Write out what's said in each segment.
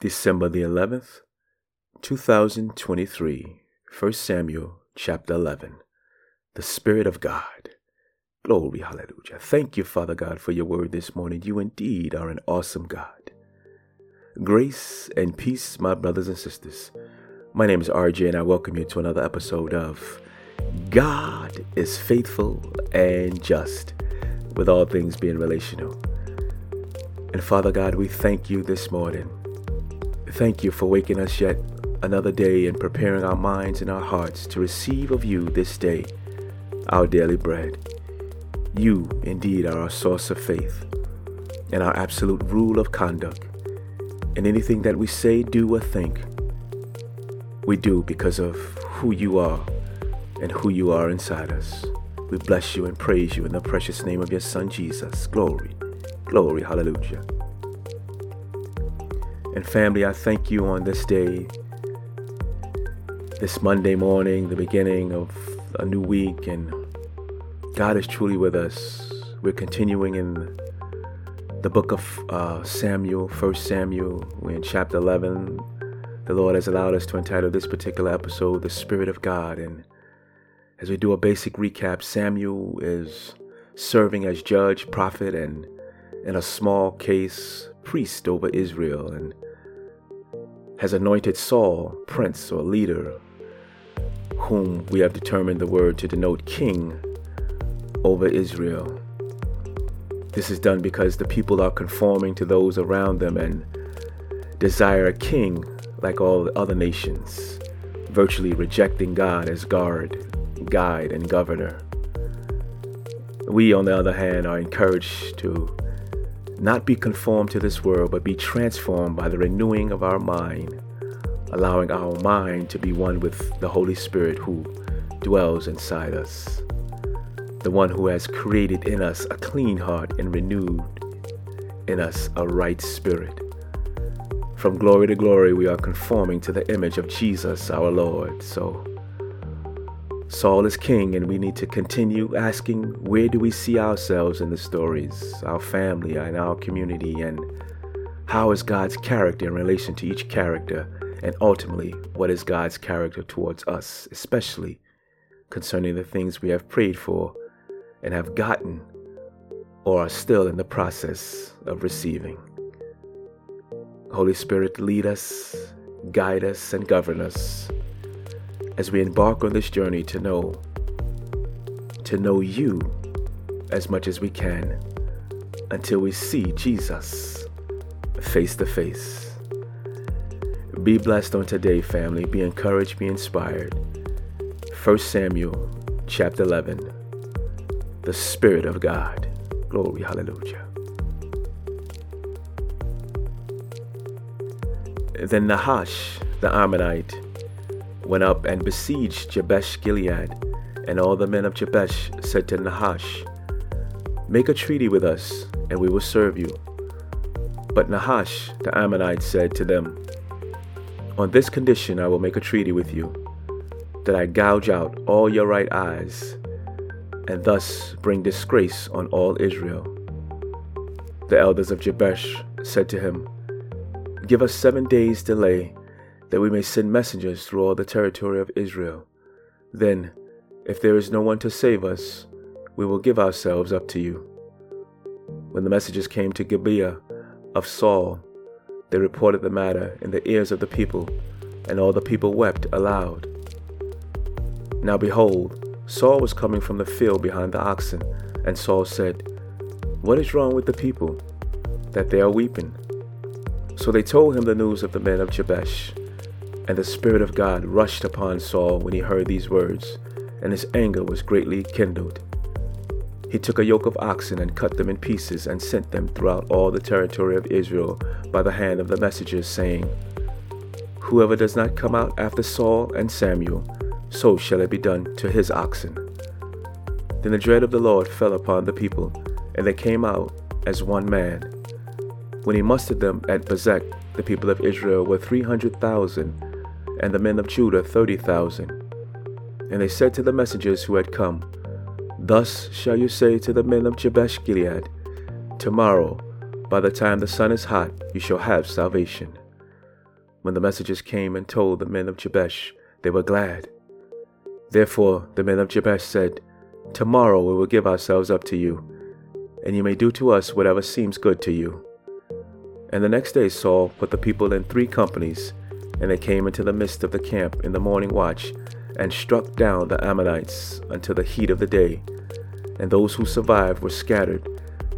December the 11th, 2023, 1 Samuel chapter 11. The Spirit of God. Glory, hallelujah. Thank you, Father God, for your word this morning. You indeed are an awesome God. Grace and peace, my brothers and sisters. My name is RJ, and I welcome you to another episode of God is Faithful and Just, with all things being relational. And Father God, we thank you this morning. Thank you for waking us yet another day and preparing our minds and our hearts to receive of you this day our daily bread. You indeed are our source of faith and our absolute rule of conduct. In anything that we say, do, or think, we do because of who you are and who you are inside us. We bless you and praise you in the precious name of your Son Jesus. Glory, glory, hallelujah. And family, I thank you on this day, this Monday morning, the beginning of a new week, and God is truly with us. We're continuing in the book of uh, Samuel, First Samuel. We're in chapter 11. The Lord has allowed us to entitle this particular episode, The Spirit of God. And as we do a basic recap, Samuel is serving as judge, prophet, and in a small case, priest over Israel. And has anointed Saul prince or leader, whom we have determined the word to denote king over Israel. This is done because the people are conforming to those around them and desire a king like all other nations, virtually rejecting God as guard, guide, and governor. We, on the other hand, are encouraged to not be conformed to this world, but be transformed by the renewing of our mind, allowing our mind to be one with the Holy Spirit who dwells inside us, the one who has created in us a clean heart and renewed in us a right spirit. From glory to glory, we are conforming to the image of Jesus our Lord. So, Saul is king, and we need to continue asking where do we see ourselves in the stories, our family, and our community, and how is God's character in relation to each character, and ultimately, what is God's character towards us, especially concerning the things we have prayed for and have gotten or are still in the process of receiving. Holy Spirit, lead us, guide us, and govern us as we embark on this journey to know to know you as much as we can until we see Jesus face to face. Be blessed on today, family. Be encouraged, be inspired. 1 Samuel chapter 11. The Spirit of God. Glory, hallelujah. Then Nahash the Ammonite went up and besieged Jabesh Gilead. And all the men of Jabesh said to Nahash, Make a treaty with us, and we will serve you. But Nahash the Ammonite said to them, On this condition I will make a treaty with you, that I gouge out all your right eyes, and thus bring disgrace on all Israel. The elders of Jabesh said to him, Give us seven days' delay that we may send messengers through all the territory of Israel. Then, if there is no one to save us, we will give ourselves up to you. When the messengers came to Gibeah of Saul, they reported the matter in the ears of the people, and all the people wept aloud. Now behold, Saul was coming from the field behind the oxen, and Saul said, What is wrong with the people, that they are weeping? So they told him the news of the men of Jabesh. And the Spirit of God rushed upon Saul when he heard these words, and his anger was greatly kindled. He took a yoke of oxen and cut them in pieces and sent them throughout all the territory of Israel by the hand of the messengers, saying, Whoever does not come out after Saul and Samuel, so shall it be done to his oxen. Then the dread of the Lord fell upon the people, and they came out as one man. When he mustered them at Bezek, the people of Israel were three hundred thousand and the men of Judah thirty thousand. And they said to the messengers who had come, Thus shall you say to the men of Jabesh Gilead, Tomorrow, by the time the sun is hot, you shall have salvation. when the messengers came and told the men of Jabesh, they were glad. Therefore the men of Jabesh said, Tomorrow we will give ourselves up to you, and you may do to us whatever seems good to you. And the next day Saul put the people in three companies, and they came into the midst of the camp in the morning watch, and struck down the Ammonites until the heat of the day. And those who survived were scattered,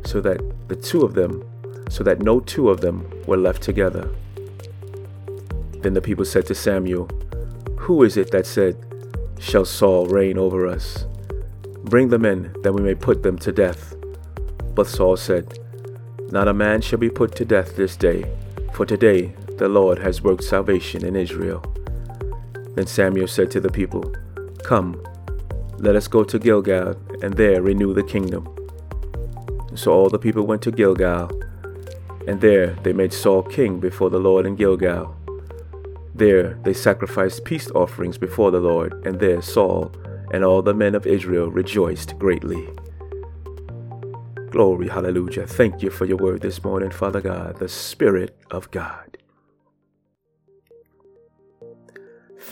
so that the two of them, so that no two of them were left together. Then the people said to Samuel, Who is it that said, Shall Saul reign over us? Bring them in, that we may put them to death. But Saul said, Not a man shall be put to death this day, for today the Lord has worked salvation in Israel. Then Samuel said to the people, Come, let us go to Gilgal, and there renew the kingdom. So all the people went to Gilgal, and there they made Saul king before the Lord in Gilgal. There they sacrificed peace offerings before the Lord, and there Saul and all the men of Israel rejoiced greatly. Glory, hallelujah. Thank you for your word this morning, Father God, the Spirit of God.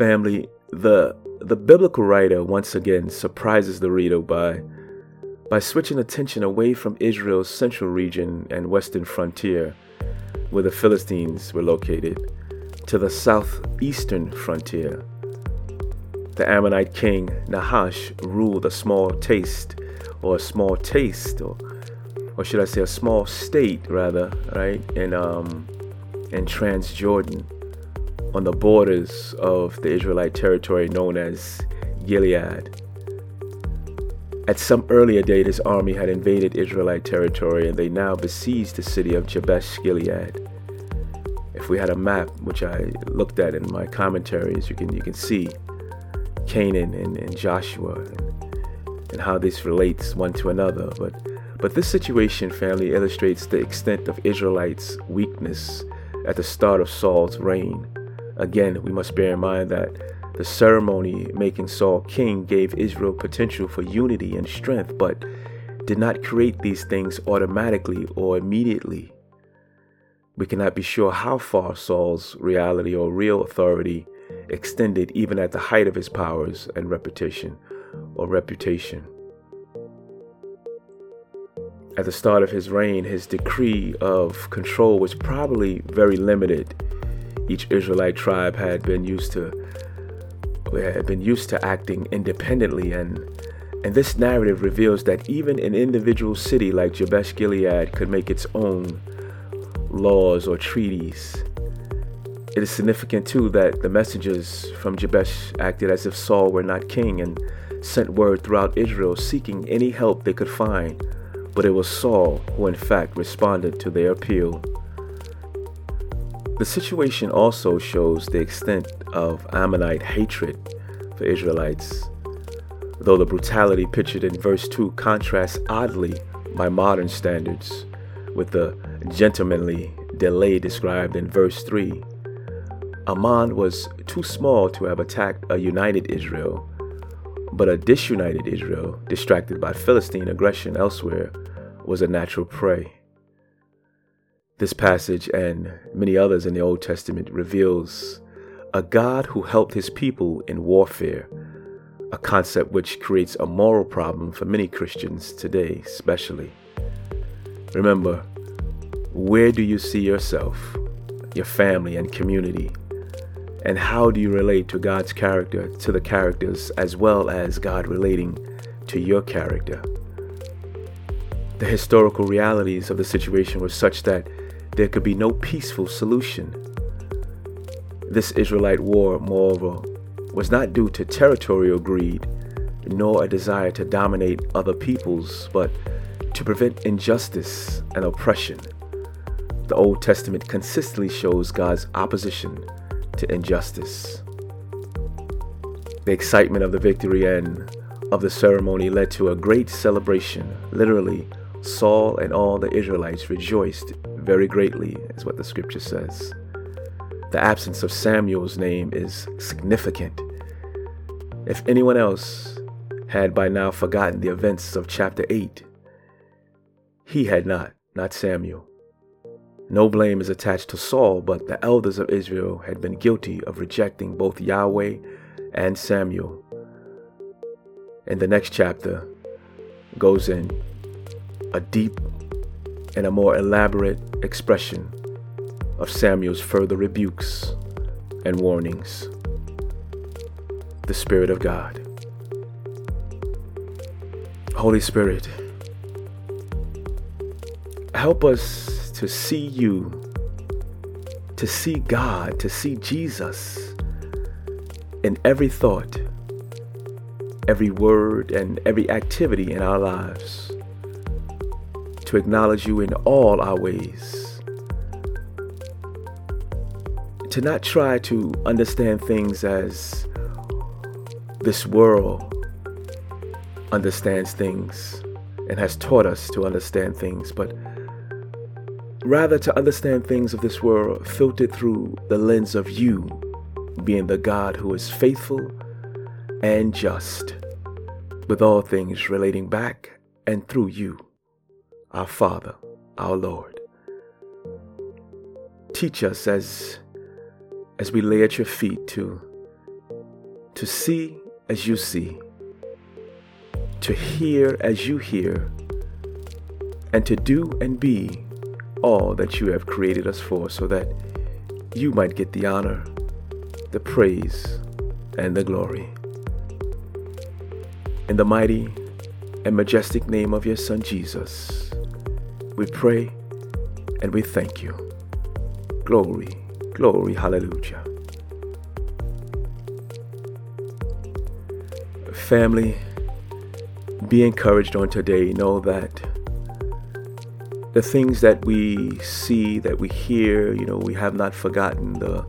Family, the the biblical writer once again surprises the reader by by switching attention away from Israel's central region and western frontier, where the Philistines were located, to the southeastern frontier. The Ammonite king Nahash ruled a small taste, or a small taste, or, or should I say a small state rather, right, in, um, in Transjordan, on the borders of the Israelite territory known as Gilead. At some earlier date, his army had invaded Israelite territory and they now besieged the city of Jabesh Gilead if we had a map, which I looked at in my commentaries, you can you can see Canaan and, and Joshua and, how this relates one to another. But but this situation, family, illustrates the extent of Israelites' weakness at the start of Saul's reign. Again, we must bear in mind that the ceremony making Saul king gave Israel potential for unity and strength, but did not create these things automatically or immediately. We cannot be sure how far Saul's reality or real authority extended even at the height of his powers and reputation or reputation. At the start of his reign, his decree of control was probably very limited. Each Israelite tribe had been used to had been used to acting independently and and this narrative reveals that even an individual city like Jabesh Gilead could make its own laws or treaties. It is significant too that the messengers from Jabesh acted as if Saul were not king and sent word throughout Israel seeking any help they could find, but it was Saul who in fact responded to their appeal. The situation also shows the extent of Ammonite hatred for Israelites. Though the brutality pictured in verse 2 contrasts oddly by modern standards with the gentlemanly delay described in verse 3. Ammon was too small to have attacked a united Israel, but a disunited Israel, distracted by Philistine aggression elsewhere, was a natural prey. This passage and many others in the Old Testament reveals a God who helped his people in warfare, a concept which creates a moral problem for many Christians today, especially. Remember, where do you see yourself, your family, and community? And how do you relate to God's character, to the characters, as well as God relating to your character? The historical realities of the situation were such that there could be no peaceful solution. This Israelite war, moreover, was not due to territorial greed, nor a desire to dominate other peoples, but to prevent injustice and oppression. The Old Testament consistently shows God's opposition to injustice. The excitement of the victory and of the ceremony led to a great celebration. Literally, Saul and all the Israelites rejoiced very greatly, is what the scripture says. The absence of Samuel's name is significant. If anyone else had by now forgotten the events of chapter 8, he had not, not Samuel. No blame is attached to Saul, but the elders of Israel had been guilty of rejecting both Yahweh and Samuel. And the next chapter goes in a deep and a more elaborate expression of Samuel's further rebukes and warnings. The Spirit of God. Holy Spirit, help us to see you, to see God, to see Jesus in every thought, every word, and every activity in our lives, to acknowledge you in all our ways, to not try to understand things as this world understands things and has taught us to understand things, but rather to understand things of this world filtered through the lens of you being the God who is faithful and just, with all things relating back and through you, our Father, our Lord. Teach us as as we lay at your feet to to see as you see to hear as you hear, and to do and be all that you have created us for, so that you might get the honor, the praise, and the glory. In the mighty and majestic name of your Son Jesus, we pray and we thank you. Glory, glory, hallelujah. Family, be encouraged on today. Know that the things that we see, that we hear, you know, we have not forgotten the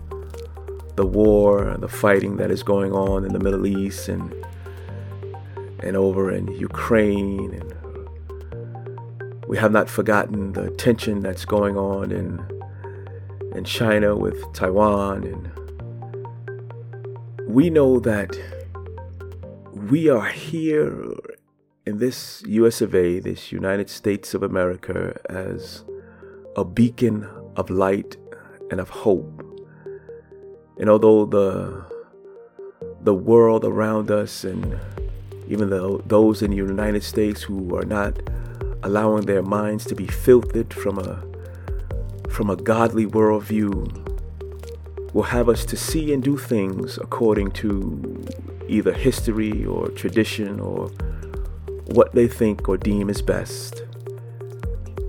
the war and the fighting that is going on in the Middle East and and over in Ukraine and we have not forgotten the tension that's going on in in China with Taiwan and we know that we are here in this US of A, this United States of America, as a beacon of light and of hope. And although the the world around us and even the, those in the United States who are not allowing their minds to be filtered from a from a godly worldview will have us to see and do things according to either history or tradition or what they think or deem is best.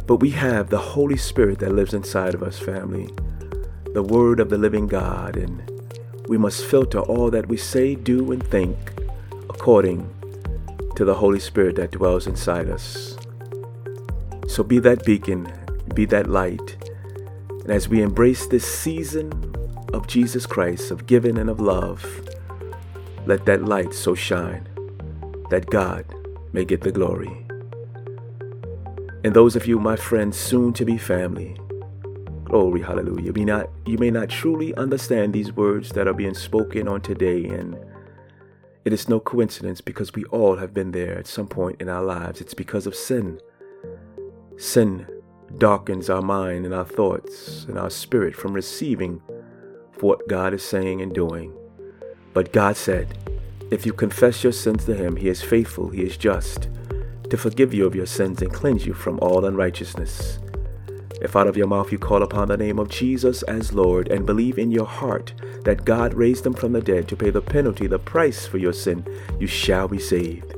But we have the Holy Spirit that lives inside of us, family, the Word of the living God, and we must filter all that we say, do, and think according to the Holy Spirit that dwells inside us. So be that beacon, be that light. And as we embrace this season of Jesus Christ, of giving and of love, let that light so shine that God may get the glory. And those of you, my friends, soon to be family, glory, hallelujah. You may not, you may not truly understand these words that are being spoken on today, and it is no coincidence because we all have been there at some point in our lives. It's because of sin. Sin darkens our mind and our thoughts and our spirit from receiving what God is saying and doing. But God said, if you confess your sins to him, he is faithful, he is just, to forgive you of your sins and cleanse you from all unrighteousness. If out of your mouth you call upon the name of Jesus as Lord and believe in your heart that God raised him from the dead to pay the penalty, the price for your sin, you shall be saved.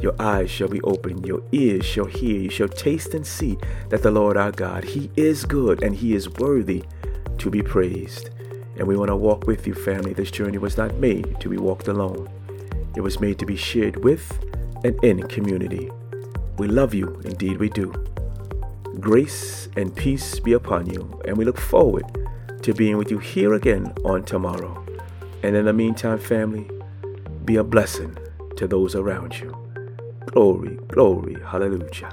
Your eyes shall be opened, your ears shall hear, you shall taste and see that the Lord our God, He is good and He is worthy to be praised. And we want to walk with you, family. This journey was not made to be walked alone. It was made to be shared with and in community. We love you, indeed we do. Grace and peace be upon you, and we look forward to being with you here again on tomorrow. And in the meantime, family, be a blessing to those around you. Glory, glory, hallelujah.